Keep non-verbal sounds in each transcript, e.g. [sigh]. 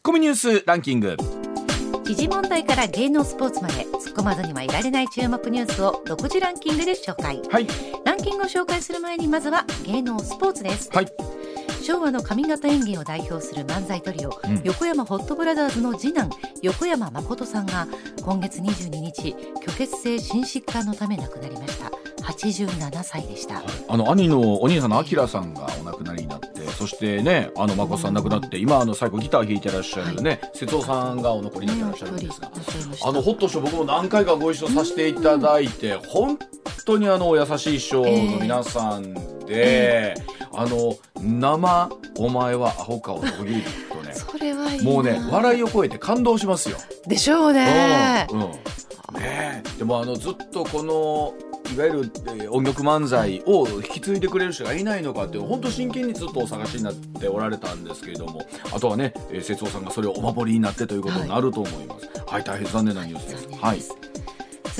ッコミニュースランキング。時事問題から芸能スポーツまで突っ込まずにはいられない注目ニュースを独自ランキングで紹介。はい。ランキングを紹介する前にまずは芸能スポーツです。はい。昭和の上方演芸を代表する漫才トリオ、うん。横山ホットブラザーズの次男横山誠さんが今月22日虚血性心疾患のため亡くなりました87歳でした。あの兄のお兄さんの明さんがお亡くなりになってそしてねあの眞子さん亡くなって今あの最後ギター弾いてらっしゃるね、瀬戸尾さんがお残りになってらっしゃるんですが、あのホットショー僕も何回かご一緒させていただいて本当にあの優しい師匠の皆さんで、あの生お前はアホかを途切るとねそれはいいなもうね笑いを超えて感動しますよ。でしょうね。うんうんねえでもあのずっとこのいわゆる、えー音楽漫才を引き継いでくれる人がいないのかって本当真剣にずっとお探しになっておられたんですけれどもあとはね、えー、節夫さんがそれをお守りになってということになると思います。はい、大変残念なニュースです。はい。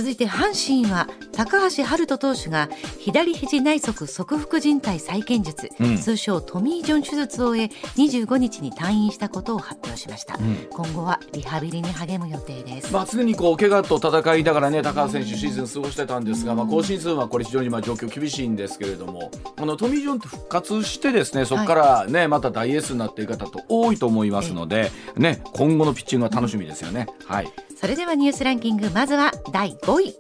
続いて阪神は高橋遥人投手が左肘内側側副靭帯再建術、うん。通称トミー・ジョン手術を終え25日に退院したことを発表しました、ん。今後はリハビリに励む予定です、まあ、常にこう怪我と戦いながらね高橋選手シーズン過ごしてたんですが、まあ、今シーズンはこれ非常にまあ状況厳しいんですけれどもあのトミー・ジョンって復活してですねそこからね、また大エースになっていく方と多いと思いますので、ね、今後のピッチングが楽しみですよね。はいそれではニュースランキングまずは第5位。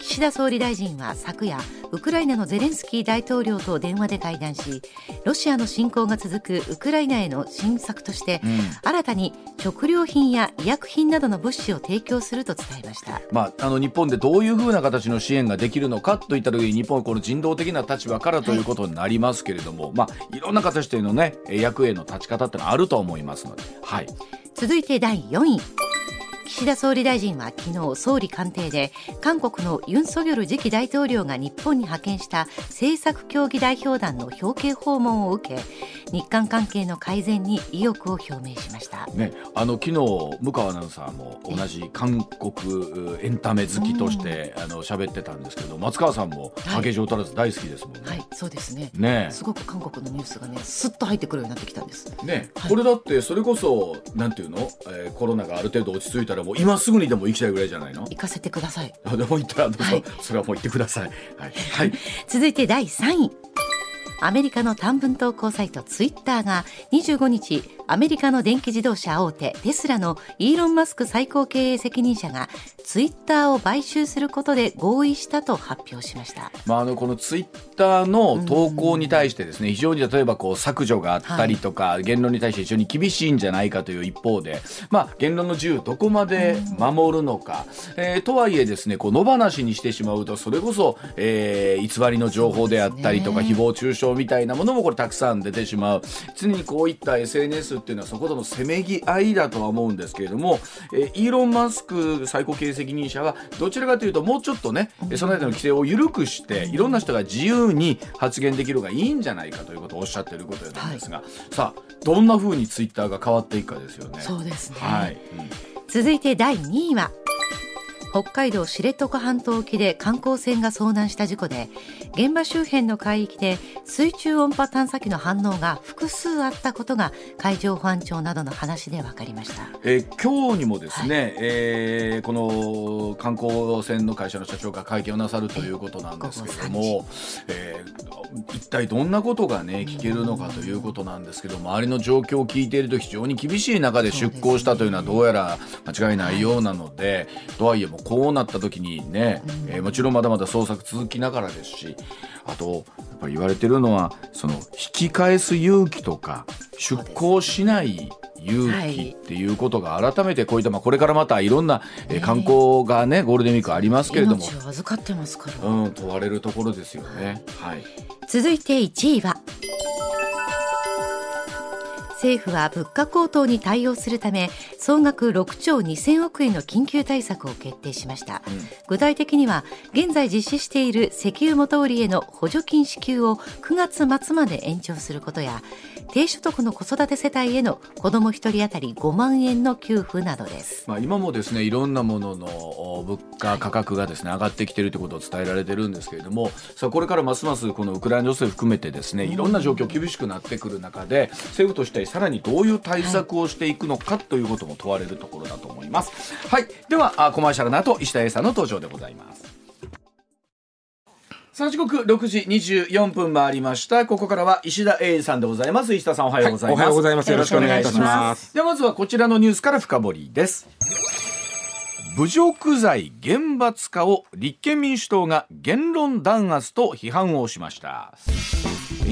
岸田総理大臣は昨夜ウクライナのゼレンスキー大統領と電話で会談しロシアの侵攻が続くウクライナへの新策として、うん。新たに食料品や医薬品などの物資を提供すると伝えました。まあ、あの日本でどういうふうな形の支援ができるのかといった時に日本はこの人道的な立場からということになりますけれども、い。まあ、いろんな形でのね役への立ち方ってのはあると思いますので、はい、続いて第4位岸田総理大臣は昨日総理官邸で韓国のユン・ソギョル次期大統領が日本に派遣した政策協議代表団の表敬訪問を受け日韓関係の改善に意欲を表明しました。ね、あの昨日向川アナウンサーも同じ韓国エンタメ好きとして、あの喋ってたんですけど松川さんもはいハゲジョタラズ大好きですもんね。はいそうですね。ねすごく韓国のニュースがねスッと入ってくるようになってきたんです。ね、はいこれだってそれこそなんていうの、えーコロナがある程度落ち着いたらもう今すぐにでも行きたいぐらいじゃないの？行かせてください。あでも行ったらどうぞ、はい。それはもう行ってください。はい、はい、[laughs] 続いて第3位アメリカの短文投稿サイトツイッターが25日アメリカの電気自動車大手テスラのイーロン・マスク最高経営責任者がツイッターを買収することで合意したと発表しました。まあ、あのこのツイッターの投稿に対してですね、非常に例えばこう削除があったりとか、言論に対して非常に厳しいんじゃないかという一方で、まあ、言論の自由どこまで守るのか、えーとはいえですねこう野放しにしてしまうとそれこそ、えー偽りの情報であったりとか、ね。誹謗中傷みたいなものもこれたくさん出てしまう。常にこういった SNS っていうのはそことのせめぎ合いだとは思うんですけれども、えーイーロン・マスク最高経営責任者はどちらかというともうちょっとね、えーその間の規制を緩くしていろんな人が自由に発言できる方がいいんじゃないかということをおっしゃっていることなんですが、さあどんな風にツイッターが変わっていくかですよね。そうですね、はい、うん。続いて第2位は北海道知床半島沖で観光船が遭難した事故で現場周辺の海域で水中音波探査機の反応が複数あったことが海上保安庁などの話で分かりました。えー今日にもですね、えーこの観光船の会社の社長が会見をなさるということなんですけれども、えー一体どんなことがね聞けるのかということなんですけど周りの状況を聞いていると非常に厳しい中で出港したというのはどうやら間違いないようなので、とはいえこうなった時にね、えーもちろんまだまだ捜索続きながらですしあとやっぱり言われてるのはその引き返す勇気とか出港しない勇気っていうことが改めてこういった、まあ、これからまたいろんな、えー観光がねゴールデンウィークありますけれども、命を預かってますから、うん、問われるところですよね。はい。続いて1位は政府は物価高騰に対応するため総額6兆2000億円の緊急対策を決定しました、具体的には現在実施している石油元売りへの補助金支給を9月末まで延長することや低所得の子育て世帯への子ども1人当たり5万円の給付などです。まあ、今もですねいろんなもののお物価価格がですね上がってきているということを伝えられてるんですけれどもさあこれからますますこのウクライナ情勢を含めてですねいろんな状況厳しくなってくる中で政府としてさらにどういう対策をしていくのかということも問われるところだと思います。はい。ではあコマーシャルの後石田 A さんの登場でございます。さあ時刻6時24分回りました。ここからは石田英二さんでございます。石田さんおはようございます、はいおはようございます。よろしくお願いいたします。ではまずはこちらのニュースから深掘りです。侮辱罪厳罰化を立憲民主党が言論弾圧と批判をしました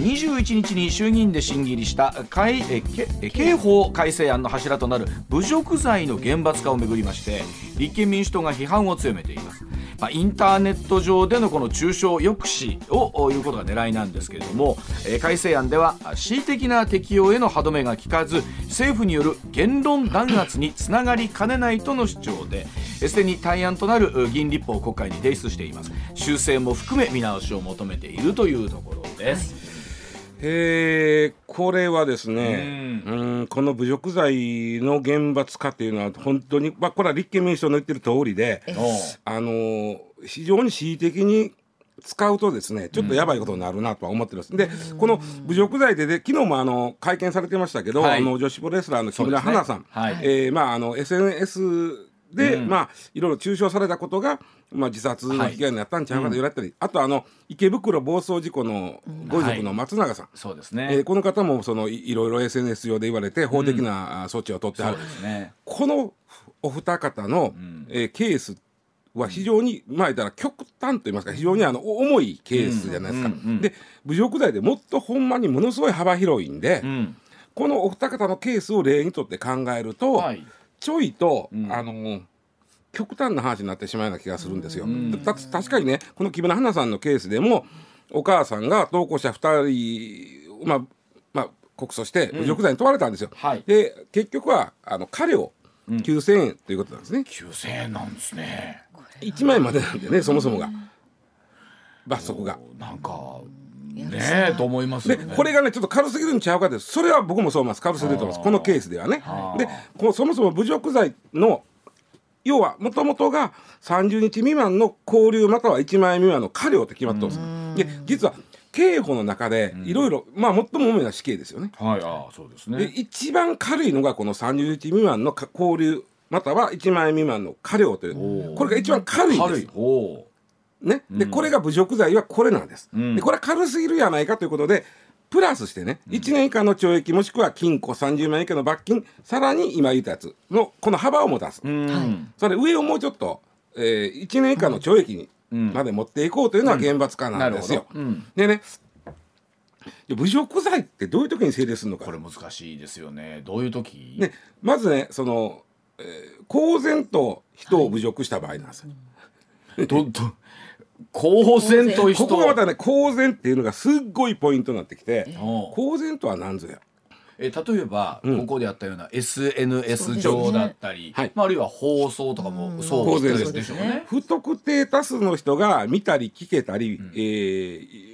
21日に衆議院で審議入りした刑法改正案の柱となる侮辱罪の厳罰化をめぐりまして立憲民主党が批判を強めています。まあ、インターネット上でのこの中傷抑止をいうことが狙いなんですけれども、改正案では恣意的な適用への歯止めが効かず政府による言論弾圧につながりかねないとの主張で、すでに対案となる議員立法を国会に提出しています。修正も含め見直しを求めているというところです、えーこれはですね、うん、この侮辱罪の厳罰化っていうのは本当に、まあ、これは立憲民主党の言ってる通りで、あのー非常に恣意的に使うとですねちょっとやばいことになるなとは思ってるんです、でこの侮辱罪でで昨日もあの会見されてましたけど、はい。あの女子プロレスラーの木村花さん、はい。えーまあ、あの SNS で、うん。まあ、いろいろ中傷されたことが、まあ、自殺の被害になったんちゃうかと言われたり、あとあの池袋暴走事故のご遺族の松永さん、そうですね、えーこの方もそのいいろいろ SNS 上で言われて法的なあ措置を取ってはる、そうですね。このお二方の、えーケースは非常に、まあ言ったら極端と言いますか非常にあの重いケースじゃないですか。うんうんうん。で侮辱罪でもっとほんまにものすごい幅広いんで、うん。このお二方のケースを例にとって考えると、はいちょいと、んあの極端な話になってしまうような気がするんですよ。んた確かにねこの木村花さんのケースでもお母さんが投稿者2人まあまあ告訴して侮辱罪に問われたんですよ。はいで結局はあの過料9,000円ということなんですね。9000円なんですね1万円までなんでねそもそもが罰則が。なんかやねえと思いますよでねこれがねちょっと軽すぎるんちゃうかです。それは僕もそう思います。軽すぎると思います。このケースではね。でこうそもそも侮辱罪の要はもともとが30日未満の拘留または1万円未満の過料って決まってます。で実は刑法の中でいろいろまあ最も重いのは死刑ですよね。はいああそうですでね一番軽いのがこの30日未満のか拘留または1万円未満の過料という。これが一番軽いんです軽い。おね、でこれが侮辱罪はこれなんです、ん。でこれは軽すぎるやないかということでプラスしてね、1年以下の懲役もしくは禁錮30万円以下の罰金さらに今言ったやつのこの幅を持たす、それ上をもうちょっと、えー、1年以下の懲役にうん。まで持っていこうというのは厳罰化なんですよ。なるほど。うん。でねで侮辱罪ってどういう時に成立するのか。これ難しいですよね。どういう時、ね、まずねその、えー公然と人を侮辱した場合なんですよ。どど公然と人ここがまたね公然っていうのがすっごいポイントになってきて公然とは何ぞや。え例えば、うん。ここであったような SNS ね。上だったり、はい。まあ、あるいは放送とかもそう公然でしょうね。不特定多数の人が見たり聞けたり、え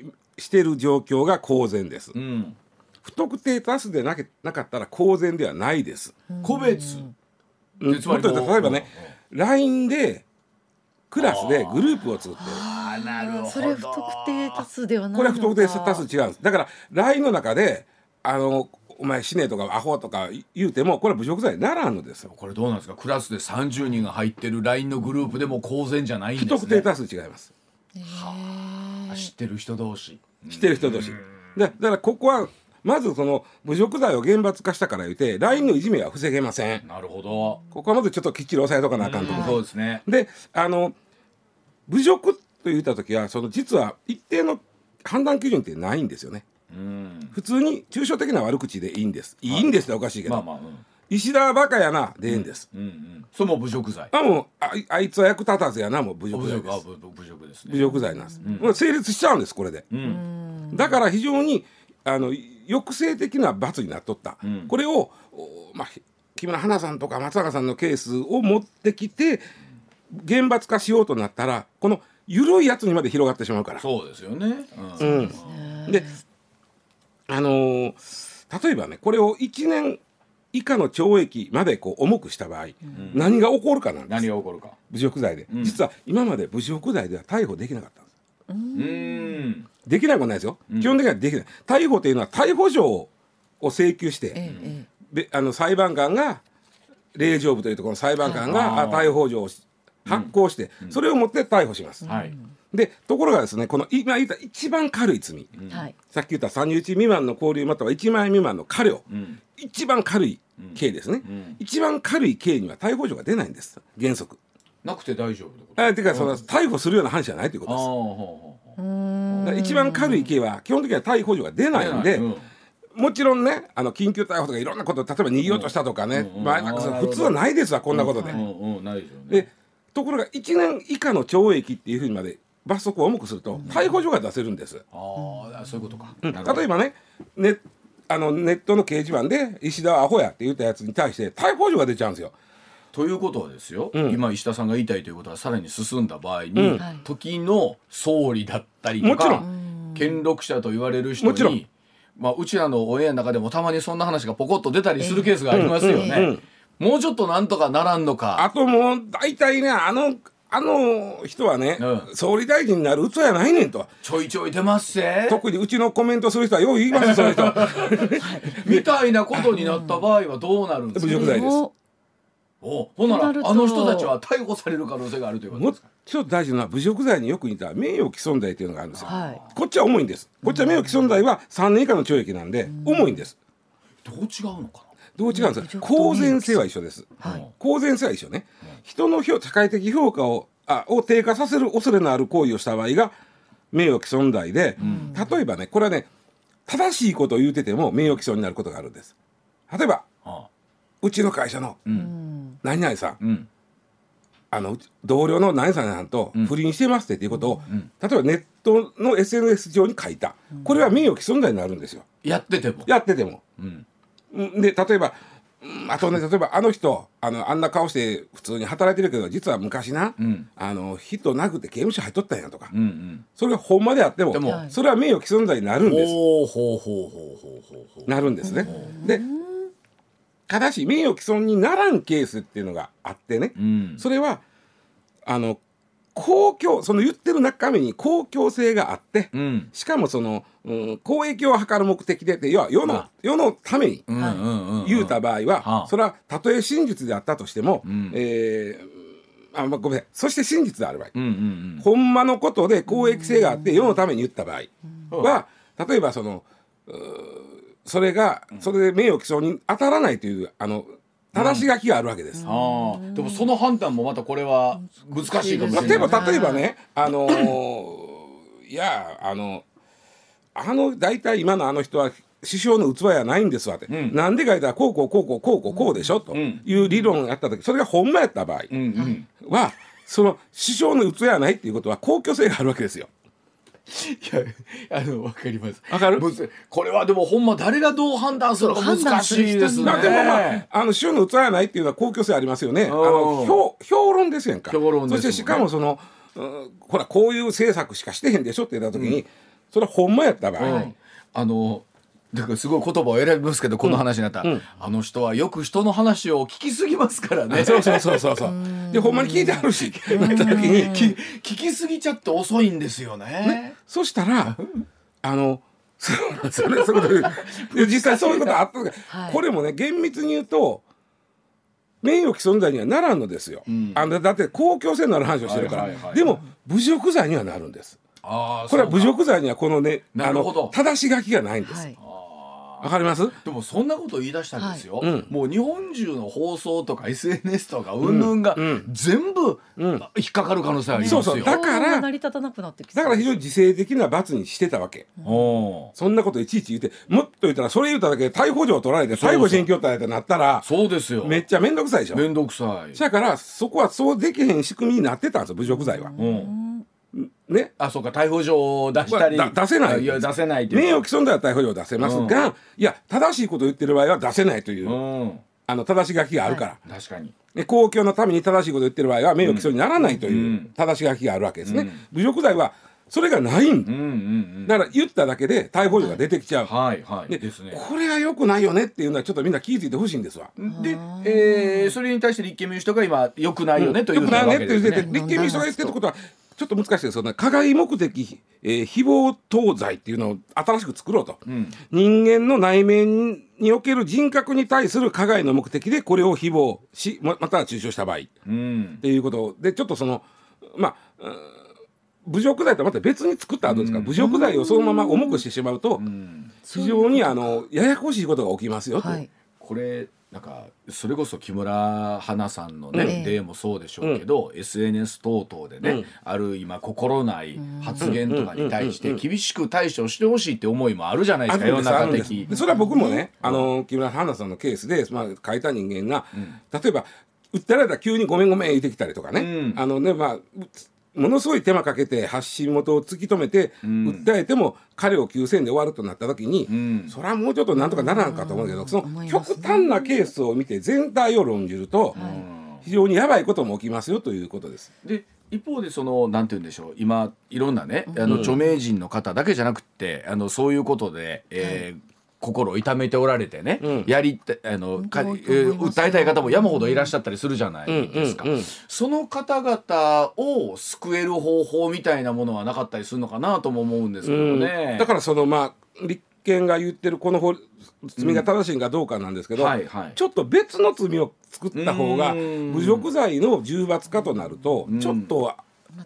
ーしてる状況が公然です、うん、不特定多数でなけなかったら公然ではないです、個別、うん。つまり例えばね、LINE でクラスでグループを作って。るあーなるほど。それ不特定多数ではないこれは不特定多数違うんです。だから LINE の中であのお前死ねとかアホとか言うてもこれは侮辱罪にならんのですよ。これどうなんですか？クラスで30人が入ってる LINE のグループでも公然じゃないん不ですね。特定多数違います。あ。知ってる人同士。知ってる人同士。でだからここはまずその侮辱罪を厳罰化したから言うて LINE のいじめは防げません。なるほど。ここはまずちょっときっちり押さえとかなあかんと思うそうですね。であの侮辱と言った時はその実は一定の判断基準ってないんですよね。うん。普通に抽象的な悪口でいいんです。いいんですっておかしいけど、まあまあうん。石田はバカやなでええんです、うんうん。それも侮辱罪。あもうあいあいつは役立たずやなもう侮辱侮罪です。侮侮辱ですね。侮辱罪なんです、もう成立しちゃうんですこれで、うん。だから非常にあの抑制的な罰になっとった、ん。これを、おまあ、木村花さんとか松坂さんのケースを持ってきて厳罰化しようとなったらこの緩いやつにまで広がってしまうから。そうですよね。ううん。ん、であのー例えばねこれを1年以下の懲役までこう重くした場合、何が起こるかなんです。何が起こるか。侮辱罪で、ん。実は今まで侮辱罪では逮捕できなかったんです。うん。できないことないですよ、基本的にはできない。逮捕というのは逮捕状をを請求して、ええ、であの裁判官が令状部というところの裁判官が逮捕状を発行して、うん、それを持って逮捕します。はい、でところがですねこの今言った一番軽い罪、うん、さっき言った30日未満の交留または1万円未満の過料、うん、一番軽い刑ですね、一番軽い刑には逮捕状が出ないんです。原則。なくて大丈夫えていうか？その逮捕するような話じゃないということです。一番軽い刑は基本的には逮捕状が出ないんで、もちろんねあの緊急逮捕とかいろんなこと例えば逃げようとしたとかね、まあ、なんか普通はないですわこんなことで。でところが1年以下の懲役っていうふうにまで罰則を重くすると逮捕状が出せるんです。ああそういうことか、うん、例えばねねあのネットの掲示板で石田はアホやって言ったやつに対して逮捕状が出ちゃうんですよ。ということはですよ、うん、今石田さんが言いたいということはさらに進んだ場合に、うん、時の総理だったりとか権力者と言われる人にまあ、うちらのオンエアの中でもたまにそんな話がポコッと出たりするケースがありますよね。もうちょっとなんとかならんのか。あともう大体ねあのあの人はね、うん、総理大臣になる器やないねんと。ちょいちょい出ますせ特にうちのコメントする人はよう言いますその人。[laughs] みたいなことになった場合はどうなるんですか？侮辱罪です。おほんならあの人たちは逮捕される可能性があるということですか？ちょっと大事なのは侮辱罪によく似た名誉毀損罪というのがあるんですよ、はい、こっちは重いんです。こっちは名誉毀損罪は3年以下の懲役なんで重いんです。どう違うのかな？どう違うんですか公然性は一緒です、はい、公然性は一緒ね、人の社会的評価をあを低下させる恐れのある行為をした場合が名誉毀損罪で、うん、例えばねこれはね正しいことを言うてても名誉毀損になることがあるんです。例えば、はあ、うちの会社の何々さん、うん、あの同僚の何々さんと不倫してますっていうことを、うん、例えばネットの SNS 上に書いた。これは名誉毀損罪になるんですよ。やってても。やってても、で例えばあとね例えばあの人あのあんな顔して普通に働いてるけど実は昔な、うん、あの人なくて刑務所入っとったんやとか、うんうん、それがほんまであってもそれは名誉毀損罪になるんです。なるんですね。でただし名誉毀損にならんケースっていうのがあってね、うん、それはあの公共その言ってる中身に公共性があって、うん、しかもその、うん、公益を図る目的で要は世の世のために言うた場合は、それはたとえ真実であったとしても、うん、えー、あ、まあ、ごめんそして真実である場合、うんうんうん、ほんまのことで公益性があって世のために言った場合は、例えばそのそれがそれで名誉毀損に当たらないというあの正し書きがあるわけです。あでもその判断もまたこれは難しいかもしれない。例えば例えばね、あのー、いやあのあの大体今のあの人は首相の器やないんですわって、うん、なんで書いたらこうこうこうこうこうこうこうでしょ、という理論があった時それがほんまやった場合は、うんうん、その首相の器やないっていうことは公共性があるわけですよ。いやあのわかります。わかる？これはでもほんま誰がどう判断するか難しいですね。でもまああの州の器やないっていうのは公共性ありますよね。あの評評論ですやんか。評論、ね、そしてしかもその、うん、ほらこういう政策しかしてへんでしょって言った時に、うん、それはほんまやった場合、うん、あのだからすごい言葉を選びますけどこの話になったら、うん。うん、あの人はよく人の話を聞きすぎますからね。そうそうそうそうそう。でほんまに聞いてあるしなった時に聞きすぎちゃって遅いんですよね、ね、そしたらあのそそれそれ実際そういうことあったはい、これもね厳密に言うと名誉毀損罪にはならんのですよ、うん、あのだって公共性のある話をしてるから、はいはいはい、でも侮辱罪にはなるんです。あこれは侮辱罪にはこのねあの正し書きがないんです、はいわかります？でもそんなこと言い出したんですよ、はい、もう日本中の放送とか SNS とかうんぬんが全部引っかかる可能性ありますよ、そうそう。だから成り立たなくなってきだから非常に自制的な罰にしてたわけ、うん、そんなこといちいち言ってもっと言ったらそれ言うただけで逮捕状取られて逮捕新居ってなったらそうですよ。めっちゃ面倒くさいでしょ。面倒くさい。だからそこはそうできへん仕組みになってたんですよ侮辱罪は。うんね、あそうか逮捕状を出したり、出せない。いや出せない名誉毀損では逮捕状を出せますが、うん、いや正しいことを言ってる場合は出せないという、うん、あの正し書きがあるから、はい、確かに。公共のために正しいことを言ってる場合は名誉毀損にならないという正し書きがあるわけですね、侮辱罪はそれがない。ん、うんうんうん、だから言っただけで逮捕状が出てきちゃう、はいはい。でですね、これはよくないよねっていうのはちょっとみんな気づいてほしいんですわ。で、えー、それに対して立憲民主党が今よくないよね、というよくないよね。って言ってて立憲民主党が言ってることはちょっと難しいですよね。加害目的、えー、誹謗当罪っていうのを新しく作ろうと、うん、人間の内面における人格に対する加害の目的でこれを誹謗しまたは中傷した場合、うん、っていうことでちょっとそのまあ、侮辱罪とまた別に作った後ですから、侮辱罪をそのまま重くしてしまうと、非常にあのややこしいことが起きますよと。はい、これなんかそれこそ木村花さんのね、例もそうでしょうけど、うん、SNS 等々でね、うん、ある今心ない発言とかに対して厳しく対処してほしいって思いもあるじゃないですか世の中的それは僕もね、あの木村花さんのケースで、まあ、書いた人間が、例えば訴えられたら急に「ごめんごめん」言ってきたりとかね、あのねまあものすごい手間かけて発信元を突き止めて、訴えても彼を救世で終わるとなった時に、うん、それはもうちょっとなんとかならんかと思うけど、その極端なケースを見て全体を論じると、非常にやばいことも起きますよということです。で一方でそのなんて言うんでしょう今いろんなねあの著名人の方だけじゃなくて、あのそういうことで、えー心を痛めておられてね、うん、やりあのか、えー、訴えたい方も山ほどいらっしゃったりするじゃないですか、うんうんうん、その方々を救える方法みたいなものはなかったりするのかなとも思うんですけどね、だからそのまあ立憲が言ってるこの法罪が正しいかどうかなんですけど、はいはい、ちょっと別の罪を作った方が侮辱罪の重罰化となるとちょっと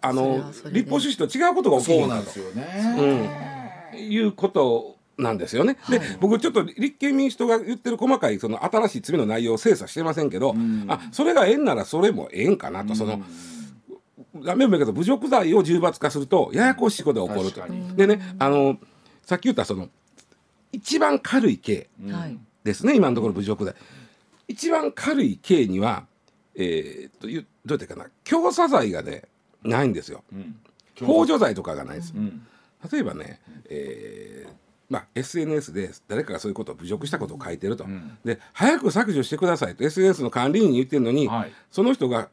あの立法趣旨と違うことが起きるんだと、ね、いうことなんですよね。で、僕ちょっと立憲民主党が言ってる細かいその新しい罪の内容を精査してませんけど、うん、あそれがええんならそれもええんかなと、うん、その。ダメもいいけど侮辱罪を重罰化するとややこしいことが起こると。でねあのさっき言ったその一番軽い刑ですね、今のところ侮辱罪。一番軽い刑には、えー、っとどうやってかな強査罪がねないんですよ。幇助罪とかがないです。例えばね、えーまあ、SNS で誰かがそういうことを侮辱したことを書いてると、うん、で早く削除してくださいと。SNS の管理員に言ってるのに、はい、その人が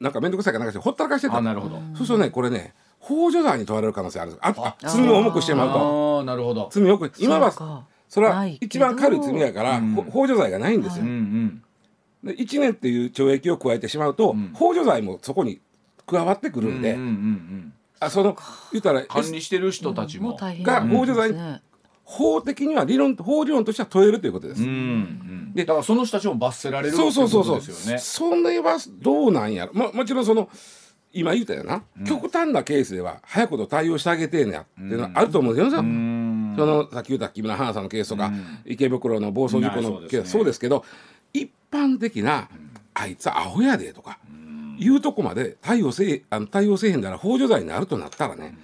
なんか面倒くさいかなんかしてほったらかしてた。なるほど。そうするとねこれね幇助罪に問われる可能性あるああ罪を重くしてまうと。あなるほど。罪を重く今はそれは一番軽い罪やから、幇助罪がないんですよ、うんうん。で1年っていう懲役を加えてしまうと、うん、幇助罪もそこに加わってくるんで、うんうんうんうん、あその言ったら管理してる人たちも、が幇助罪法的には理論法理論としては問えるということです。でだからその人たちも罰せられるそうそうそうそう、それはどうなんやろ、ま、もちろんその今言ったよな、うん、極端なケースでは早くと対応してあげてんやっていうのはあると思うんですよ、うん、そのさっき言った木村花さんのケースとか、うん、池袋の暴走事故のケースそうですけど一般的な、あいつアホやでとか、いうとこまで対応せあの対応せえへんなら幇助罪になるとなったらね、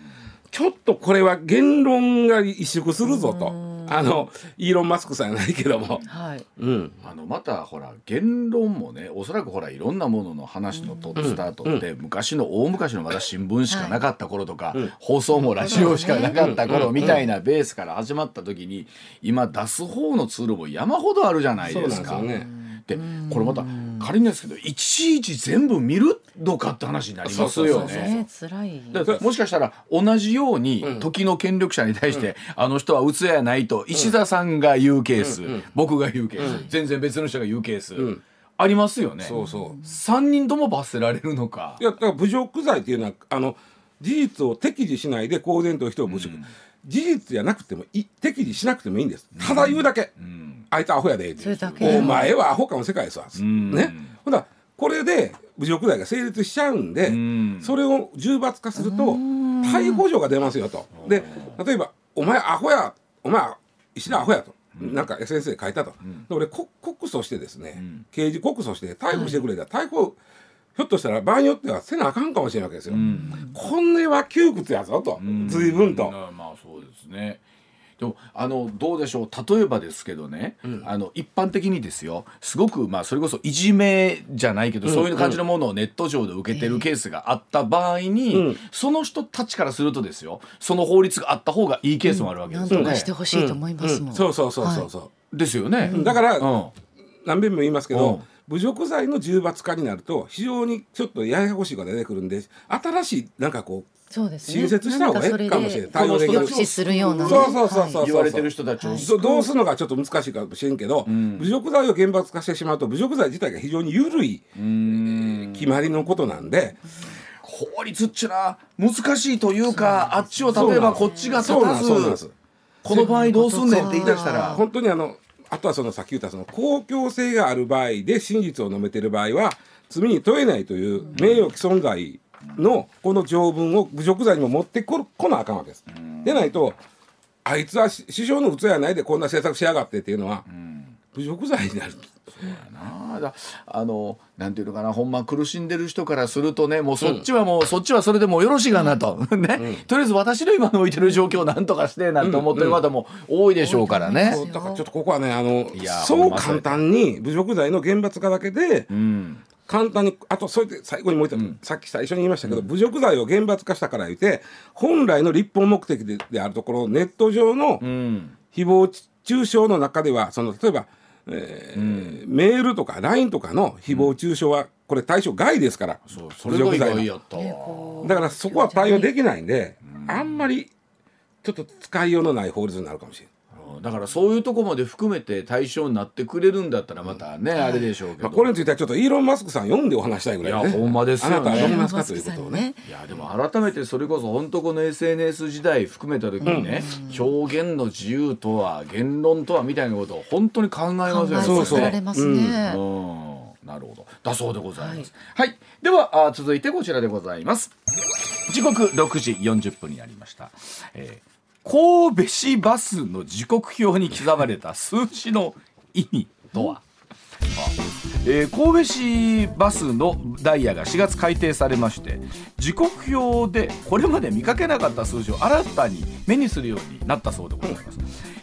ちょっとこれは言論が萎縮するぞと。あのイーロン・マスクさんやないけども、はい。うん、あのまたほら言論もねおそらくほらいろんなものの話のとスタートって、うん、昔の大昔のまだ新聞しかなかった頃とか、はい、放送もラジオしかなかった頃みたいなベースから始まった時に今出す方のツールも山ほどあるじゃないですか。そうなんですよね。でこれまた仮にですけどいちいち全部見るのかって話になりますよね。もしかしたら同じように時の権力者に対して、あの人は器やないと石田さんが言うケース、僕が言うケース、全然別の人が言うケース。ありますよね。そうそう。三人とも罰せられるのか。いや、だから侮辱罪っていうのは、あの。事実を適時しないで公然と人を侮辱。うん、事実じゃなくてもい適時しなくてもいいんです。ただ言うだけ。うんあいつアホやでお前はアホかも世界ですわ、ね。ほなこれで侮辱罪が成立しちゃうんで、それを重罰化すると逮捕状が出ますよと。で例えば「お前アホやお前石田アホや」と。なんか SNS で書いたと、で俺告訴してですね、刑事告訴して逮捕してくれた、逮捕ひょっとしたら場合によってはせなあかんかもしれないわけですよ。これは窮屈やぞと、随分と。まあそうですね。でもあのどうでしょう。例えばですけどね、うん、あの一般的にですよ。すごくまあそれこそいじめじゃないけど、うん、そういう感じのものをネット上で受けてるケースがあった場合に、うん、その人たちからするとですよ。その法律があった方がいいケースもあるわけですよね。してほしいと思いますもん。そうそうそうそうそう。はい、ですよね。だから、何遍も言いますけど。侮辱罪の重罰化になると非常にちょっとややこしいことが出てくるんで新しいなんかこうそうですね、新設した方がいいかもしれない。対応できる。抑止するような、ね、そうそうそうそう、言われてる人たちを、はい、どうするのがちょっと難しいかもしれんけど、うん、侮辱罪を厳罰化してしまうと侮辱罪自体が非常に緩い決まりのことなんで。法律っちゅうのは難しいというかあっちを例えばこっちが立たずこの場合どうすんねんって言い出したら。本当にあのあとはそのさっき言ったその公共性がある場合で真実を述べてる場合は罪に問えないという名誉毀損罪のこの条文を侮辱罪にも持ってここなあかんわけです。でないとあいつは師匠の器やないでこんな政策しやがってっていうのは侮辱罪になる。そうやな。だあのなんていうのかなほんま苦しんでる人からするとねもうそっちはもう、うん、そっちはそれでもよろしいかなと、[laughs] ね、うん、とりあえず私の今の置いてる状況をなんとかしてなんて思ってる方も多いでしょうからね、うん、だからちょっとここはねあのそう簡単に侮辱罪の厳罰化だけで、簡単にあとそれで最後にもう一つ、さっき最初に言いましたけど、侮辱罪を厳罰化したから言って本来の立法目的でであるところネット上の誹謗中傷の中ではその例えば「えー、うん、メールとか LINE とかの誹謗中傷はこれ対象外ですから、うん、そうそれが外やった。だからそこは対応できないんで、うん、あんまりちょっと使いようのない法律になるかもしれない。だからそういうとこまで含めて対象になってくれるんだったらまたね、うん、あれでしょうけど、まあ、これについてはちょっとイーロン・マスクさん読んでお話したいぐらい、ね、いやほんまですよ、ね、あなたはますかということをね。いやでも改めてそれこそ本当この SNS 時代含めた時にね、うん、表現の自由とは言論とはみたいなことを本当に考えますよね。そうそう、ね、うん。なるほど。だそうでございます。はい、はい、ではあ続いてこちらでございます。時刻6時40分になりました、えー神戸市バスの時刻表に刻まれた数字の意味とは、えー、神戸市バスのダイヤが4月改定されまして時刻表でこれまで見かけなかった数字を新たに目にするようになったそうでございます。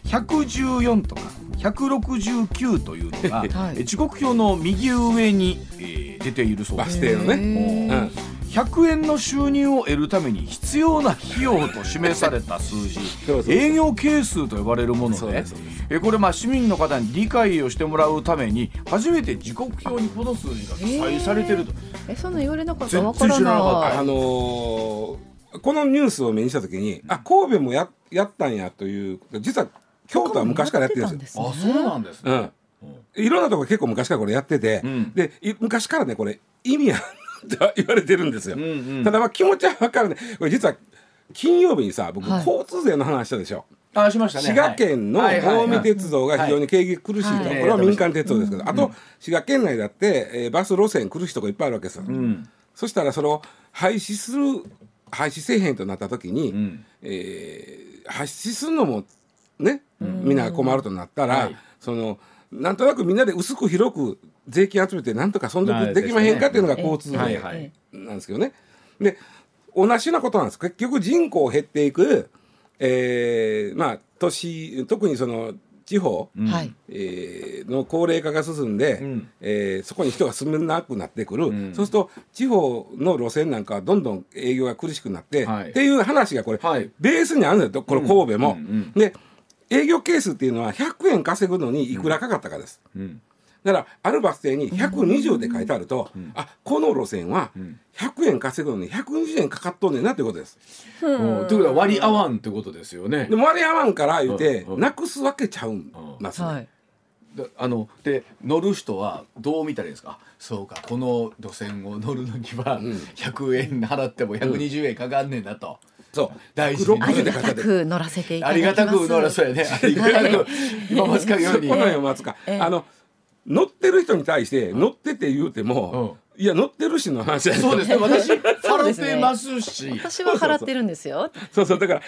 114とか169というのが、[laughs] はい、時刻表の右上に、えー、出ているそうです。バス停のね、100円の収入を得るために必要な費用と示された数字。営業係数と呼ばれるものでえこれまあ市民の方に理解をしてもらうために初めて時刻表にこの数字が記載されてると。えそんな言われなかった。らない。あのー、このニュースを目にした時にあ神戸もややったんやという実は京都は昔からやってるんですよ。あそうなんですね、うん。いろんなところ結構昔からこれやってて、うん、で昔からねこれ意味はと言われてるんですよ、うんうん、ただまあ気持ちは分かるね。これ実は金曜日にさ僕、交通税の話したでしょ。あしましたね、滋賀県の近江鉄道が非常に景気苦しいと、これは民間鉄道ですけど、あと滋賀県内だって、えー、バス路線苦しいとこいっぱいあるわけですよ、うん、そしたらそれを廃止する廃止せえへんとなった時に、うん、えー、廃止するのもね、みん。な困るとなったら、はい、そのなんとなくみんなで薄く広く税金集めてなんとか存続できまへんかっていうのが交通税なんですけどね。で同じようなことなんです。結局人口減っていく、えー、まあ都市特にその地方、うん、えー、の高齢化が進んで、うん、えー、そこに人が住めなくなってくる、うん、そうすると地方の路線なんかはどんどん営業が苦しくなって、はい、っていう話がこれ、はい、ベースにあるんだよこの神戸も。で営業係数っていうのは100円稼ぐのにいくらかかったかです。うんだからあるバス停に120で書いてあると、うん、あこの路線は100円稼ぐのに120円かかっとんねんなってことです。うん、ということは割り合わんってことですよね。で割り合わんから言うて、なくすわけちゃうんますね。はい。あので乗る人はどう見たらいいですか？そうかこの路線を乗るのには100円払っても120円かかんねんなと。そう。大事ありがたく乗らせていただきます。ありがたく乗らせねありがたく。今松川ように。このよ松川あの乗ってる人に対して乗ってって言うても、いや乗ってるしの話だそうですね。私 [laughs] 払ってますし、私は払ってるんですよ。そうそう。だから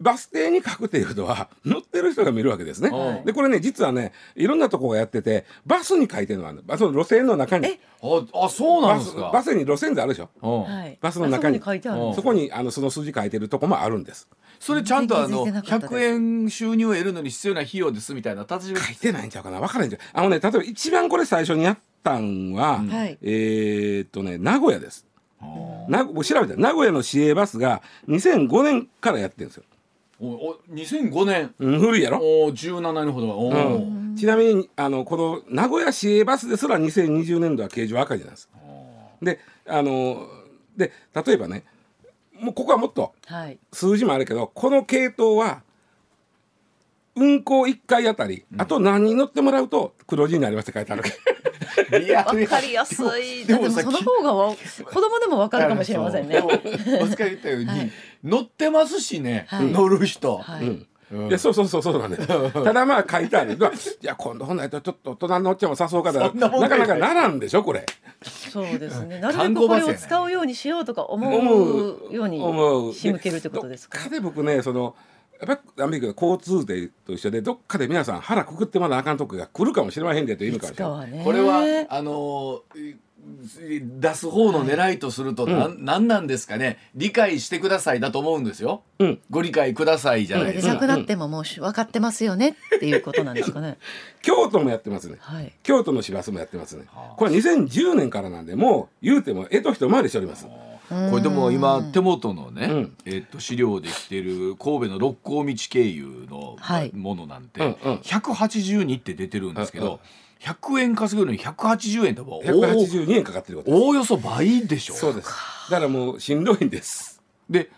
バス停に書くっていうことは乗ってる人が見るわけですね。はい、でこれね実はねいろんなとこがやっててバスに書いてるのはバスの路線の中に。ああそうなんですか。バスに路線図あるでしょ、はい、バスの中に。そこにあのその数字書いてるとこもあるんです。それちゃんとあの100円収入を得るのに必要な費用ですみたいな書いてないんちゃうかな。分からないんじゃあのね例えば一番これ最初にやったんは、うん、えー、っとね名古屋です。な調べた名古屋の市営バスが2005年からやってるんですよ。おお2005年、うん、古いやろ？お17年ほどお、うん、ちなみにあのこの名古屋市営バスですら2020年度は形状赤字なんですであので例えばねもうここはもっと数字もあるけど、はい、この系統は運行1回あたり、うん、あと何人乗ってもらうと黒字になりますって書いてあるリアルわかりやすい。でもその方がわ子供でもわかるかもしれませんね。で。もマスカ言ったように、はい。乗ってますしね、はい。乗る人、はい。うんいやそうそうそうそうなんですただまあ書いてある。[laughs] いや今度ほんならちょっと大人のおっちゃんも誘おうかなそんなかなかならんでしょこれ。そうですね。なるべ観くこれを使うようにしようとか思思うように思う。仕向けるってことですか？どっ。かで僕ねそのやっぱりアメリカ交通税と一緒でどっかで皆さん腹くくってまだあかんとこが来るかもしれませんでという意味いかもしれないつかはね。これはあのー出す方の狙いとするとなん、なんなんですかね。理解してくださいだと思うんですよ、うん。ご理解くださいじゃないでですか、なくなってももうし分かってますよね。っていうことなんですかね。[laughs] 京都もやってますね。はい。京都の市バスもやってますね。はあ。これ2010年からなんでもう言うても江と一回りしております。これでも今手元のね、うん。えっと資料で来てる神戸の六甲道経由のはい。ものなんて、うんうん。182って出てるんですけど、うんうん100円稼ぐのに180円だもんお182円かかってることおおよそ倍でしょ。そうです。だからもうしんどいんです。で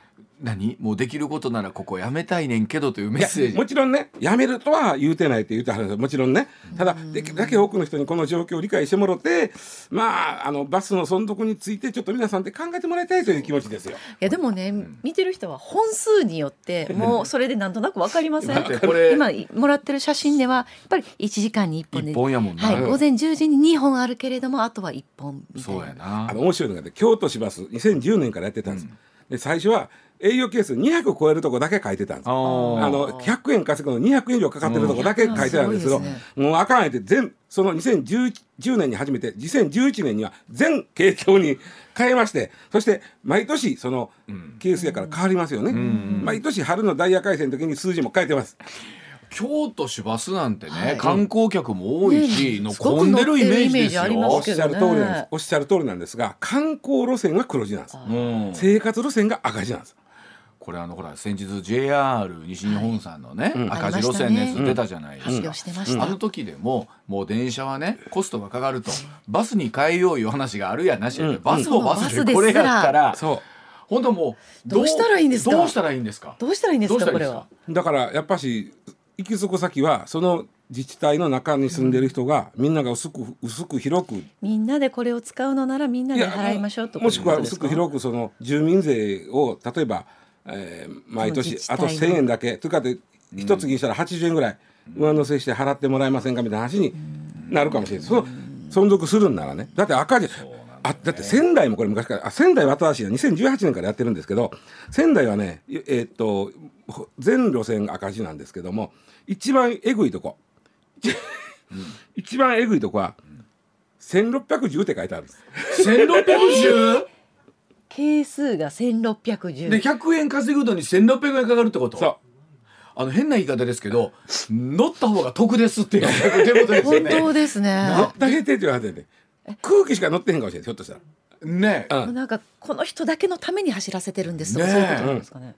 何？もうできることならここやめたいねんけどというメッセージ。もちろんね。やめるとは言うてないって言うてはるんですよもちろんね。ただできるだけ多くの人にこの状況を理解してもらってまああのバスの存続についてちょっと皆さんで考えてもらいたいという気持ちですよ。いやでもね、見てる人は本数によってもうそれでなんとなく分かりません？[laughs] 今もらってる写真ではやっぱり1時間に1本で一本やもんな、はい、午前10時に2本あるけれどもあとは1本みたいそうなやな。あの面白いのがね京都市バス2010年からやってたんです。で最初は営業係数200超えるとこだけ書いてたんです。あの100円稼ぐのに200円以上かかってるとこだけ書いてたんですけど、うん。すごいですもうあかんやって全その2010年に始めて2011年には全系統に変えましてそして毎年そのケースやから変わりますよね、毎年春のダイヤ改正の時に数字も変えてます。京都市バスなんてね、はい。観光客も多いし、のね混んでるイメージです乗ってるイメージありまよおっ。しゃる通りなんです。おっしゃる通りなんですが観光路線は黒字なんです。うん、生活路線が赤字なんですこれあのほら先日 JR 西日本さんのね、うん。赤字路線のやつ出たじゃないですか。あの時でももう電車はねコストがかかると。バスに変えよういう話があるやなしやで、うん。バスもバスうんでこれやったら、そ本当もうどうしたらいいんですか？どうしたらいいんですか？どうしたらいいんですか？か？これは。うだからやっぱし行き着く先はその自治体の中に住んでる人が、みんなが薄く薄く広くみんなでこれを使うのならみんなで払いましょうともしくは薄く広くその住民税を例えば、えー毎年あとその自治体の1,000円だけ。というかで一月にしたら80円ぐらい。上乗せして払ってもらえませんかみたいな話になるかもしれないその存続するんならね。だって赤字。あだって仙台もこれ昔からあ仙台は新しいな2018年からやってるんですけど仙台はねええーっとほ全路線赤字なんですけども一番えぐいとこ、[laughs] 一番えぐいとこは1610って書いてあるんです。1610係数が1610で100円稼ぐのに1600円かかるってこと？そう。あの変な言い方ですけど乗った方が得ですっていう。ことですよ本ね当ですね。乗ったげてって言われてね。空気しか乗ってへんかもしれないひょっとしたら。ねうんなんかこの人だけのために走らせてるんですとかそういうことなんですかね、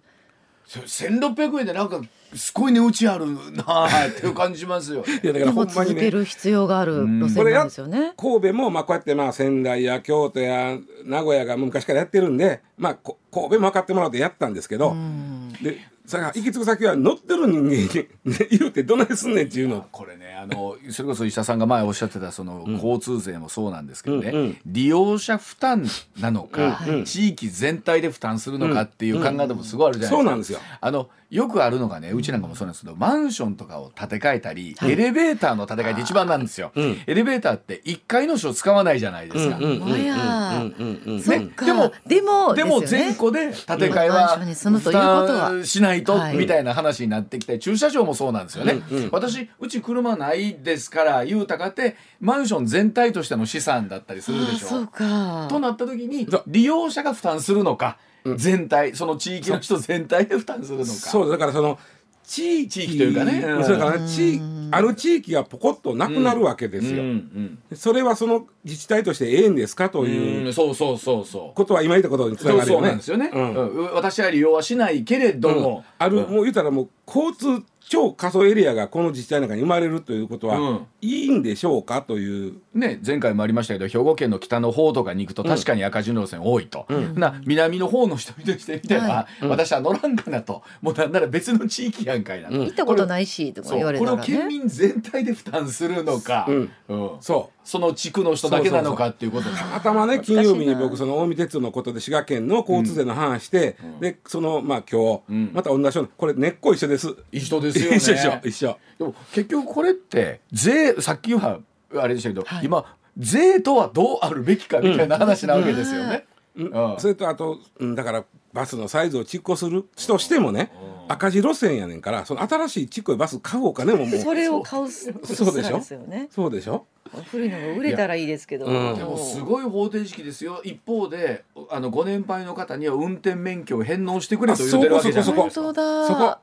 1600円でなんかすごい値打ちあるなあっていう感じしますよ。ね [laughs] いやだからほんまにね。続ける必要がある路線なんですよね。神戸もまあこうやってまあ仙台や京都や名古屋が昔からやってるんでまあこ神戸も分かってもらってやったんですけど、うん。でそれが行き着く先は乗ってる人間に言うてどないすんねんっていうの。これねあのそれこそ石田さんが前おっしゃってたその交通税もそうなんですけどね、うんうん。利用者負担なのか、うんうん。地域全体で負担するのかっていう考え方もすごいあるじゃないですか。そうなんですよ。あのよくあるのがねうちなんかもそうなんですけどマンションとかを建て替えたり、はい。エレベーターの建て替えって一番なんですよ、うん。エレベーターって1階の人使わないじゃないですか、うんうんうんほんまやうんうん。うんうんそっか。でもでもでもですよね。全戸で建て替えは。負担しないとはい。みたいな話になってきて駐車場もそうなんですよね、うんうん。私うち車ないですから言うたかってマンション全体としての資産だったりするでしょ。うか。となった時に利用者が負担するのか、うん。全体その地域の人全体で負担するのか。そうだからその地域地域というかね。うんそれからね地うん。ある地域がポコッとなくなるわけですよ、うんそれはその自治体としてええんですかとうんいううん。そうそうそうそう。ことは今言ったことにつながるよね。そうなんですよね、うん。うん。私は利用はしないけれども、ある、うん。もう言うたらもう交通超過疎エリアがこの自治体の中に生まれるということは、うん。いいんでしょうかというね、前回もありましたけど兵庫県の北の方とかに行くと確かに赤字の路線多いと、うん。な南の方の人としてみたら、はうん。私は乗らんかなと。もうなんなら別の地域やんかいな、うん。行ったことないしとか言われこれを県たらね民全体で負担するのか、うん。うん。そう。その地区の人だけなのかっていうことたまたまね金曜日に僕その近江鉄道のことで滋賀県の交通税の話して、うん、でそのまあ今日、うん、また同じようなこれ根っこ一緒です。一緒ですよね。一 [laughs] 緒一緒。一緒でも結局これって税さっきはあれでしたけど、はい、今税とはどうあるべきかみたいな話なわけですよね。うん、それとあとだからバスのサイズを蓄光するとしてもね赤字路線やねんからその新しいちっこいバス買うお金ももう。それを買うそうでしょ？そうでしょ？古いのが売れたらいいですけど、うん、でもすごい方程式ですよ。一方であのご年配の方には運転免許を返納してくれと言ってるわけじゃないですか。そこ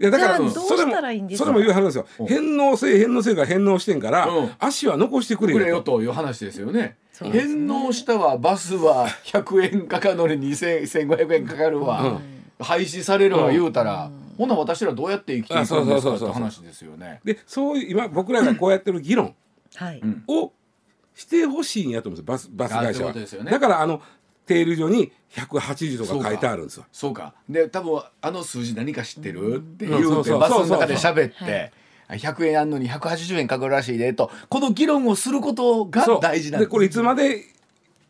いやだからそれもそれも言うはるんですよ。返納せ返納せが返納してんから、うん、足は残してくれよと。いう話ですよね。ね。返納したわ。バスは100円かかるのに2500円かかるわ、うん、廃止されるわ言うたら、うん、ほな私らどうやって生きていくんですかって話ですよね。でそういう今僕らがこうやってる議論をしてほしいんやと思うんですバスバス会社は。ね、だからあの停留所に180とか書いてあるんですよ。そうか。で多分あの数字何か知ってるって言うてバスの中で喋って。100円あんのに180円かかるらしいでとこの議論をすることが大事なんです。でこれいつまで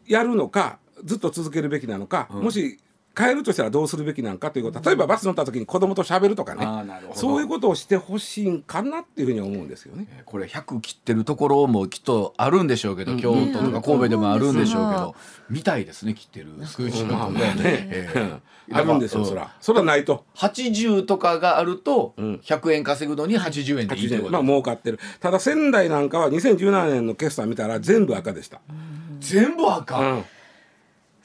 やるのかずっと続けるべきなのか、うん、もし変えるとしたらどうするべきなのかということ。例えばバス乗った時に子供と喋るとかね。そういうことをしてほしいんかなっていうふうに思うんですよね。これ100切ってるところもきっとあるんでしょうけど、うん、京都とか神戸でもあるんでしょうけど、うん、みたいですね切ってる。数字とかね。えー、あるんですよそら。そらないと。80とかがあると100円稼ぐのに80円でいいってこと。まあ儲かってる。ただ仙台なんかは2017年の決算見たら全部赤でした。全部赤、うん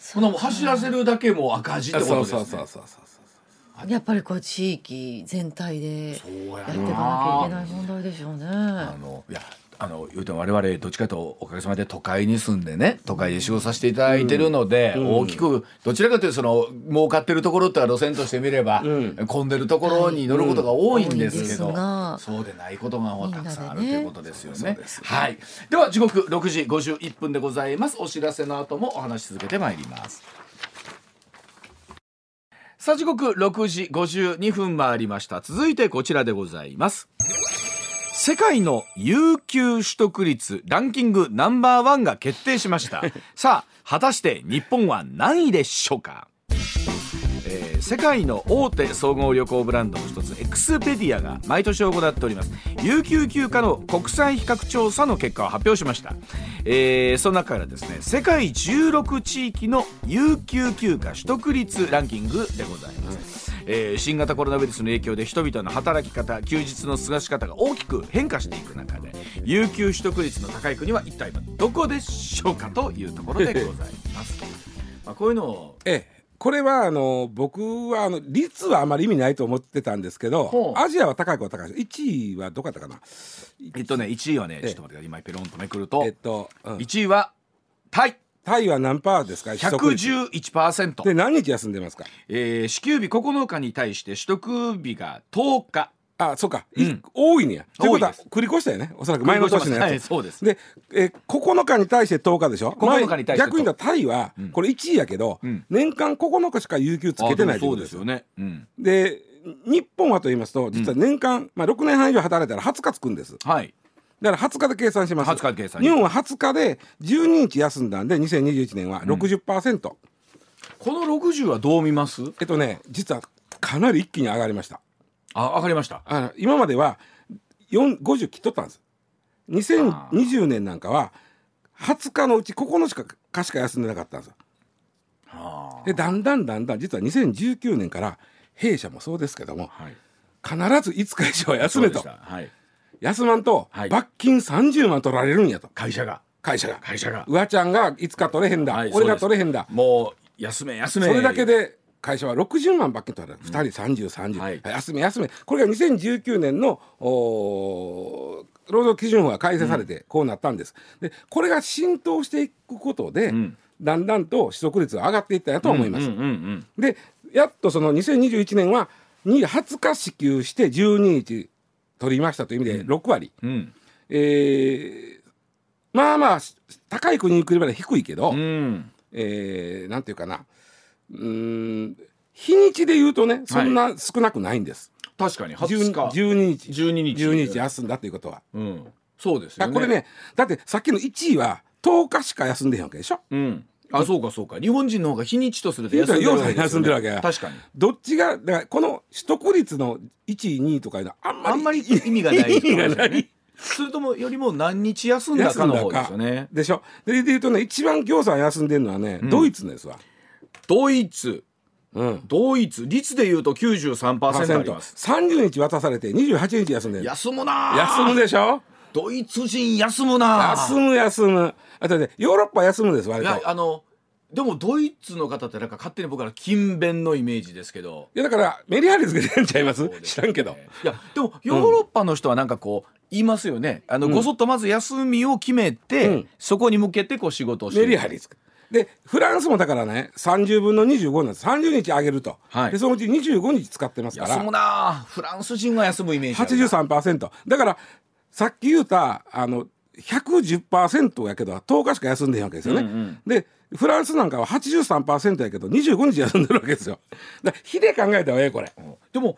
その走らせるだけも赤字ってことですね。そうそうそうそうやっぱりこう地域全体でやっていかなきゃいけない問題でしょうね。あのいやあの言うても我々どっちかとおかげさまで都会に住んでね都会で仕事させていただいてるので、うん、大きくどちらかというとその儲かってるところって路線として見れば、うん、混んでるところに乗ることが多いんですけど、はい、そうでないことがたくさんあるということですよね。ね。はい、では時刻6時51分でございます。お知らせの後もお話し続けてまいります。さあ時刻6時52分回りました。続いてこちらでございます世界の有給取得率ランキングナンバーワンが決定しました。[laughs] さあ果たして日本は何位でしょうか？えー、世界の大手総合旅行ブランドの一つエクスペディアが毎年行っております。有給休暇の国際比較調査の結果を発表しました、えー、その中からですね世界16地域の有給休暇取得率ランキングでございます、えー、新型コロナウイルスの影響で人々の働き方休日の過ごし方が大きく変化していく中で有給取得率の高い国は一体どこでしょうかというところでございます。[laughs] まあこういうのを、ええこれはあの僕はあの率はあまり意味ないと思ってたんですけどアジアは高い子は高いです。1位はどこだったかな？えっとね1位はねちょっと待って今ペロンとめくると、えっとうん、1位はタイタイは何パーですか？111%で何日休んでますか、えー、支給日9日に対して取得日が10日。あそうか、うん、多いねや。ということは繰り越したよね。おそらく前の年のやつ、はい、そうです。で、えー、9日に対して10日でしょ？9日に対して逆に言ったらタイは、これ1位やけど、うん、年間9日しか有給つけてないってことですよね、うん、で日本はと言いますと実は年間、まあ、6年半以上働いたら20日つくんです。はいだから20日で計算します。20日計算。日本は20日で12日休んだんで2021年は60%、うん、この60はどう見ます？えっとね実はかなり一気に上がりました。あ上がりました。あの今までは50切っとったんです。2020年なんかは20日のうち9日かしか休んでなかったんですよ。でだんだんだんだん実は2019年から弊社もそうですけども、はい、必ず5日以上休めと、はい、休まんと、罰金30万取られるんやと。会社が。会社が。会社が。うわちゃんが5日取れへんだ、はい、俺が取れへんだ。もう休め休め。それだけで会社は60万罰金取られる、2人3030、はい、休め休め。これが2019年の労働基準法が改正されてこうなったんです。でこれが浸透していくことで、うん、だんだんと取得率が上がっていったんやと思います。でやっとその2021年は20日支給して12日取りましたという意味で6割、うん、えー、まあまあ高い国に比べれば低いけど、うん、えー、なんていうかな。うん日にちで言うとねそんな少なくないんです。確かに。20日12日。12日。12日休んだということは。うん。そうですよね。これねだってさっきの1位は10日しか休んでへんわけでしょ？うんあそうかそうか。日本人の方が日にちとすると休んでる要わけね、休んでるわけ。や確かに。どっちがだからこの取得率の1位2位とかいうのはあんまりあんまり意味がない意味がない。それともよりも何日休んだかの方ですよね。でしょ。でで言うとね一番行さん休んでるのはね、ん。ドイツですわ、ドイツ。うん、ドイツ。率でいうと93%あります。30日渡されて28日休んでる。休むなあ。休むでしょ。ドイツ人休むなあ。休む休むあとねヨーロッパ休むんです割いとやあのでもドイツの方ってなんか勝手に僕ら勤勉のイメージですけど。いやだからメリハリつけてんちゃいます？そうですね。知らんけど。いやでもヨーロッパの人はなんかこう言いますよね。あの、うん。ごそっとまず休みを決めて、うん。そこに向けてこう仕事をしてメリハリつく。でフランスもだからね30分の25なんです。30日あげると、はい。でそのうち25日使ってますから。休むなあフランス人は休むイメージあるな。83%だからさっき言うたあの110%やけど10日しか休んでへんわけですよね、うんうん。でフランスなんかは83%やけど25日休んでるわけですよ。だ日で考えたらええこれ。でも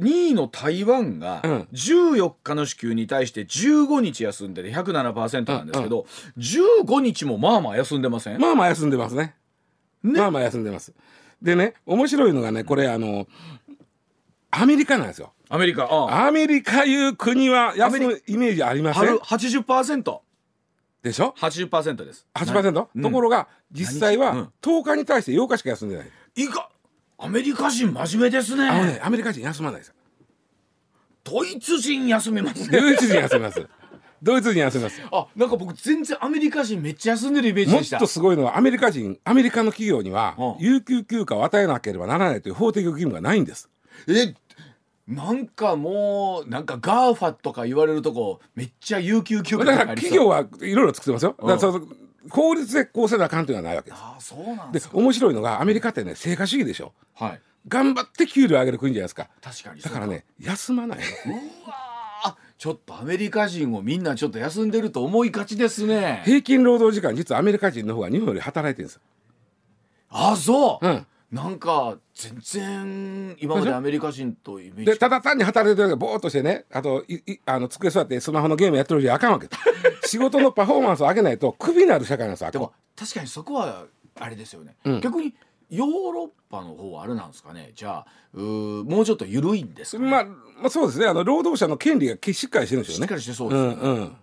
2位の台湾がうん。14日の支給に対して15日休んでて107%なんですけど、15日もまあまあ休んでません、まあまあ休んでますね。ね。まあまあ休んでます。でね面白いのがねこれあのアメリカなんですよアメリカああ。アメリカいう国は休むイメージありませ春ん 80%80% でしょ？です。8%、うんところが実際は何？10日に対して8日しか休んでない、いいかアメリカ人真面目ですね。あのねアメリカ人休まないですよ。ドイツ人休みますね。ドイツ人休みます。ドイツ人休みます。あなんか僕全然アメリカ人めっちゃ休んでるイメージもっでした。とすごいのはアメリカ人アメリカの企業にはうん。有給休暇を与えなければならないという法的義務がないんです。えなんかもうなんか GAFA とか言われるとこめっちゃ有給休暇だから企業はいろいろ作ってますよ。だうん。からそう法律でこうせなあかんというのはないわけです。ああそうなんで面白いのがアメリカってね成果主義でしょ。はい。頑張って給料上げる国じゃないですか。確かにだからね休まないうわーちょっとアメリカ人をみんなちょっと休んでると思いがちですね。平均労働時間実はアメリカ人の方が日本より働いてるんですよ。あそう、うんなんか全然今までアメリカ人とイメージ。でただ単に働いてるだけぼーっとしてねあといいあの机座ってスマホのゲームやってるじゃあかんわけ。[laughs] 仕事のパフォーマンスを上げないとクビになる社会なんですよで。も確かにそこはあれですよね、うん。逆にヨーロッパの方はあれなんですかね？じゃあうーもうちょっと緩いんですか、ね？まあ、まあそうですね。あの労働者の権利がしっかりしてるんでしょうね。しっかりしてそうですよね、うんうん。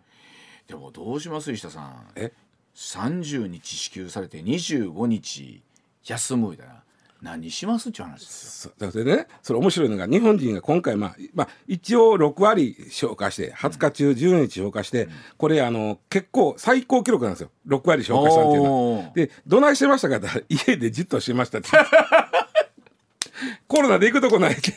でもどうします石田さん。え？30日支給されて25日休むみたいな何します？っていう話ですよ。そうそれでねそれ面白いのが日本人が今回、まあまあ、一応6割消化して20日中10日消化して、これあの結構最高記録なんですよ。6割消化したっていうのは。でどないしてましたかって家でじっとしてましたって。[laughs] コロナで行くとこないって。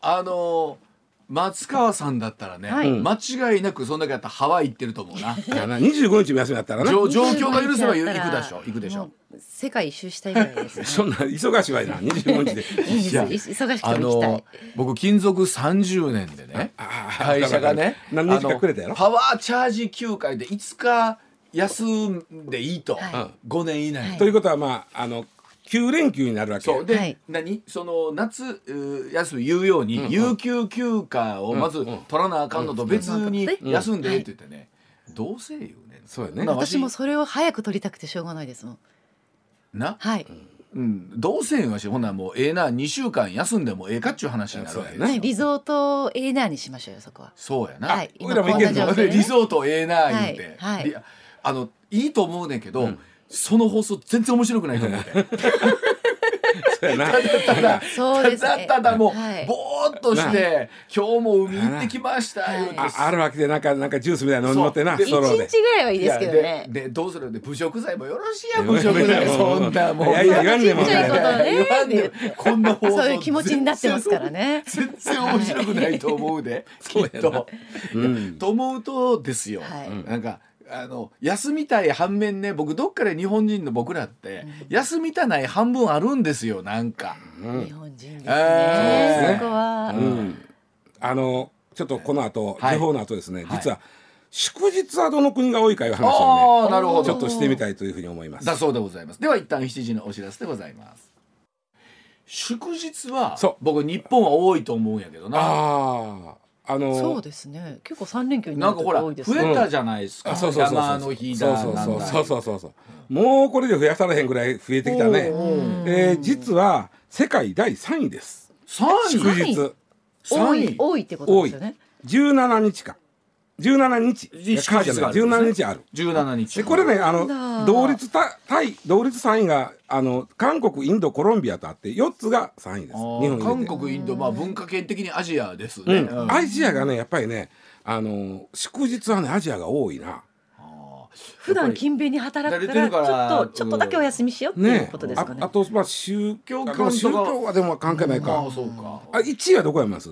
あのー松川さんだったらね、はい。間違いなくそんだけやったらハワイ行ってると思うな。[laughs] いやな25日も休みだったらな。状状況が許せば行くでしょ。行くでしょ。もう世界一周したいぐらいです、ね。[laughs] そんな忙しいわい。な25日で。いいです忙しくあても行きたい。の僕勤続30年でねあー会社がね何日かくれたやろあのパワーチャージ休会で5日休んでいいと、は5年以内、はいということはまああの9連休になるわけ。そう。で、はい。何？その夏休み言うように、有給休暇をまずうんうん。取らなあかんのと別にうん。休んでって言ってね、どうせ言うねん。そうやね。私もそれを早く取りたくてしょうがないですもん。な、はい。うん、どうせ言うわし。ほんならもうええな2週間休んでもええかっちゅう話になるわけですよそうやはい、リゾートエーナーにしましょうよそこは。そうやな、はい。俺らも行けんのね。でリゾートええな言うて、はい。はい。あのいいと思うねんけど、うんその放送全然面白くないと思うね [laughs] そうやな。ただそうですね。ただただもう、はい。ぼーっとして今日も海行ってきましたはい言うて、ああるわけでなんかなんかジュースみたいなの飲ってなそう。一日ぐらいはいいですけどね。ででどうする？で侮辱罪もよろしいや侮辱罪そんなもう。いやいや言わんでも。ちっちゃいことね言わんでも。こんな放送そういう気持ちになってますからね。全然面白くないと思うで [laughs] きっと。うん。と思うとですよ、はい。なんかあの休みたい反面ね僕どっかで日本人の僕らって、休みたない半分あるんですよなんか。うん。日本人ですえー。ね。そこは。うん。あのちょっとこの後はい。時報の後ですねはい。実は祝日はどの国が多いかいう話をああなるほど。ねちょっとしてみたいというふうに思います。だそうでございます。では一旦7時のお知らせでございます。祝日はそう。僕日本は多いと思うんやけどな。あああのそうですね。結構三連休になるなんかほら増時多いですね。えたじゃないですか、うそうそうそう山の日だそうなんだ。そうそうそうそう。そうもうこれで増やされへんぐらい増えてきたね。おえー実は世界第3位です。3祝位日。多い3位。多いってことですよね。17日か17日祝日カーじゃないがあるんですね。17日ある。17日でこれねあの同率たタイ同率3位があの韓国インドコロンビアとあって4つが3位です。あ日ー本韓国インドまあ文化圏的にアジアですね、うん。うん。アジアがねやっぱりねあの祝日はねアジアが多いな。普段勤勉に働くからち働いてるからょっとちょっとだけお休みしようっていうね。ことですかね。ああとまあ宗教宗教はでも関係ないか、ああそうか。あ1位はどこやります？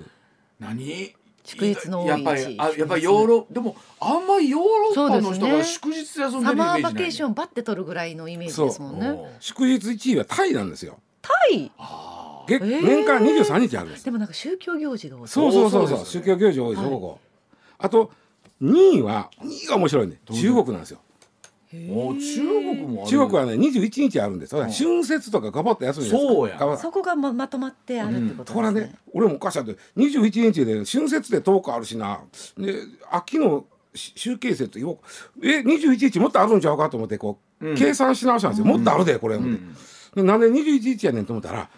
何？祝日の多いやっぱりやっぱりヨーロでもあんまりヨーロッパの人が祝日休んでるイメージ。サマないーバケーションバッて取るぐらいのイメージですもんね。祝日1位はタイなんですよ。タイ？年間23日あるんです。でもなんか宗教行事が多い。そうそうそうそう。宗教行事多いでしょ、はいここ。あと2位は2位が面白いね。中国なんですよー。お中国もある中国はね21日あるんですよ。春節とかガバッと休みです。そうや。そこがままとまってあるってことところですねがね俺もおかしいって。21日で春節で10日あるしな。で秋のし集計節よえ21日もっとあるんちゃうかと思ってこう、うん。計算し直したんですよ、もっとあるでこれ、思ってん。でなんで21日やねんと思ったら、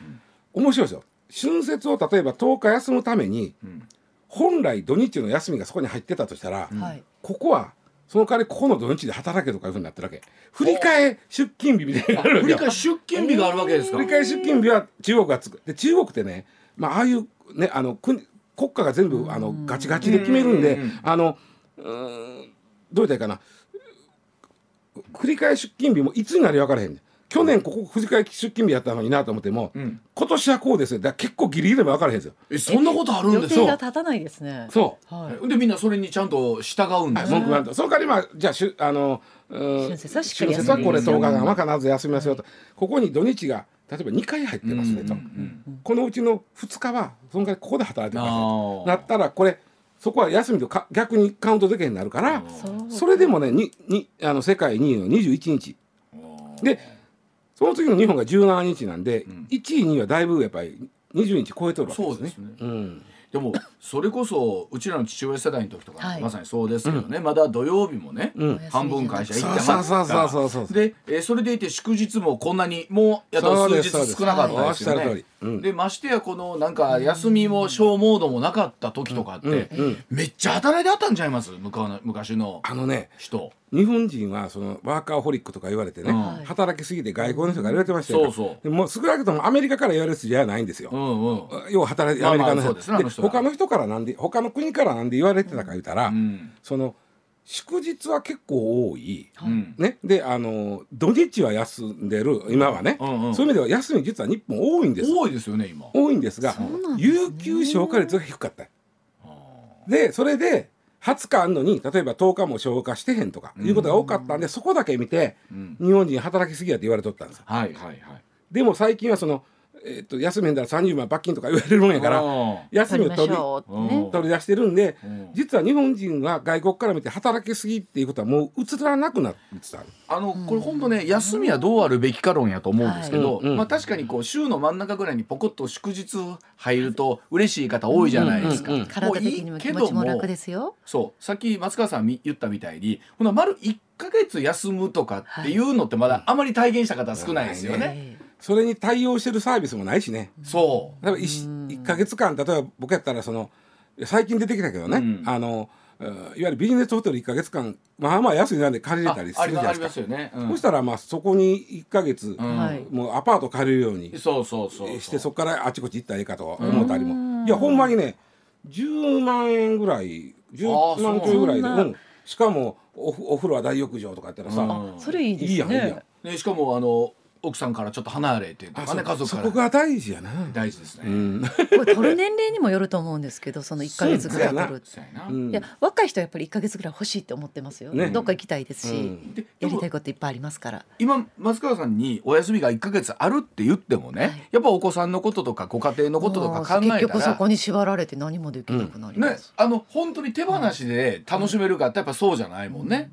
面白いですよ春節を例えば10日休むために、ん。本来土日の休みがそこに入ってたとしたら、はい。ここはその代わりここの土日で働けとかいうふうになってるわけ。振り替え出勤日みたいになるわけよ。振り替え出勤日があるわけですか、振り替え出勤日は中国がつく。で中国ってね、まあああいうねあの国国家が全部あのガチガチで決めるんであのうーんどう言ったらいいかな。繰り替え出勤日もいつになり分からへんねん去年ここ振り替え出勤日やったのになと思っても、ん。今年はこうですよ。だから結構ギリギリでも分からへんですよ。えそんなことあるん予ですか？定が立たないですね。そう。はい。でみんなそれにちゃんと従うんですね？文句なんとその代わりまあじゃあしゅあの春節はしっかり春節はこれ10日間は必ず休みますよと、ここに土日が例えば2回入ってますねと、このうちの2日はその代わりここで働いてますなったらこれそこは休みとか逆にカウントできへんようになるからそれでもねににあの世界2位の21日。でその次の日本が17日なんで、1位2位はだいぶやっぱり20日超えとるわけですね。そうですね。うんでもそれこそうちらの父親世代の時とか、はい。まさにそうですけどね、まだ土曜日もね、うん。半分会社行ってそうはそうそうそうそうで、えーそれでいて祝日もこんなにもうやっと数日少なかったですよね。りうん。でましてやこのなんか休みも小モードもなかった時とかって、めっちゃ働いてあったんちゃいます？昔の昔のあのね人。日本人はそのワーカーホリックとか言われてね、うん。働きすぎて外国の人が言われてましたよ、そうそも少なくともアメリカから言われる人じゃないんですよ、うんうん。要は働いてまあまあアメリカの人、そうですねあの人は。他の人からなんで他の国からなんで言われてたか言ったら、うん。その祝日は結構多い、うん。ね、であの土日は休んでる今はね、うんうんそういう意味では休み実は日本多いんです。多いですよね今。多いんですがね。有給消化率が低かった。でそれで20日あんのに例えば10日も消化してへんとかいうことが多かったんで、そこだけ見て、ん。日本人働きすぎやって言われとったんですよ。はいはいはい。でも最近はその、えっと休めんだら30万罰金とか言われるもんやからあ休みを取り取り出してるんで、うん。実は日本人は外国から見て働きすぎっていうことはもう映らなくなってた。あのこれ本当ね休みはどうあるべきか論やと思うんですけど、まあ確かにこう週の真ん中ぐらいにポコッと祝日入ると嬉しい方多いじゃないですか。うんうんうん体的にも気持ちも楽ですよ。そうさっき松川さんみ言ったみたいにほな丸1ヶ月休むとかっていうのってまだあまり体現した方少ないですよね。えそれに対応してるサービスもないしね。そう。例えば 1, 一ヶ月間例えば僕やったらその最近出てきたけどね、うん。あのうんいわゆるビジネスホテル1か月間まあまあ安い値段で借りれあたりするじゃないでか。ますすよね。うん。そしたらまあそこに1か月、うん。はい。もうアパート借りるようにそうそうそうそう。してそこからあちこち行ったらいいかと思ったりも、いやほんまにね10万円ぐらい10万ちょいぐらいで、うん、しかもおふお風呂は大浴場とかやったらさ、うん。あそれいいですね。いいやんいいやん。ねしかもあの奥さんからちょっと離れてとあかね家そ族から。そこが大事やな、大事ですね。うん。[laughs] これ取る年齢にもよると思うんですけどその1か月ぐらい取るいや若い人はやっぱり1か月ぐらい欲しいって思ってますよ、ね。どっか行きたいですし、うん。やりもたいこといっぱいありますから。今松川さんにお休みが1か月あるって言ってもね、はい。やっぱお子さんのこととかご家庭のこととか考えたら。結局そこに縛られて何もできなくなりまね。す、、あの本当に手放しで楽しめるかってやっぱそうじゃないもんね。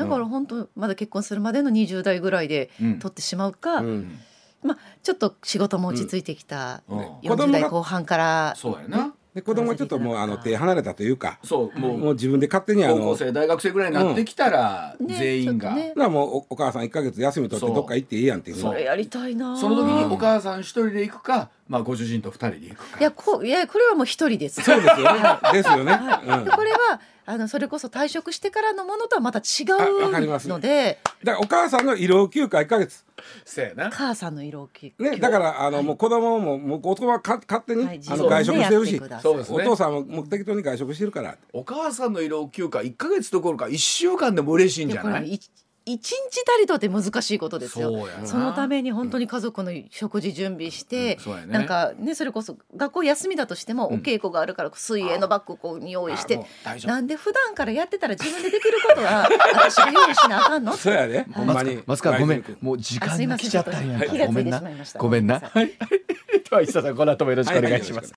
だから本当まだ結婚するまでの20代ぐらいでうん。取ってしまうか、うん。まあちょっと仕事も落ち着いてきたうん。40代後半からそうやな。で子供はちょっともうあの手離れたというかそうもうもう自分で勝手にあの高校生大学生ぐらいになってきたら、うん。ね全員が、ねだからもうおお母さん1か月休み取ってどっか行っていいやんっていうそれやりたいなその時にお母さん一人で行くか、まあ、ご主人と二人で行くか。いやこういやこれはもう一人です。そうですよね。ですよね、はい、うん。でこれはあのそれこそ退職してからのものとはまた違あわかります。うのでだからお母さんの医療休暇1か月。せやな。母さんの色を聞くね、だからあの、もう子供ももう子供はか勝手に、はいあの外食してるし、そうですね。お父さんももう適当に外食してるから。お母さんの医療休暇1か月どころか1週間でも嬉しいんいじゃない？一一日たりとって難しいことですよ。そのために本当に家族の食事準備して、うん。ね。なんかねそれこそ学校休みだとしても、お稽古があるから水泳のバッグをこう用意してう大丈夫。なんで普段からやってたら自分でできることは私が用意しなあかんの？[laughs] そうやね、ほんまに。松川ごめん。もう時間が来ちゃったんやごめんな。ごめんな。はい。では石田さんこの後もよろしくお願いします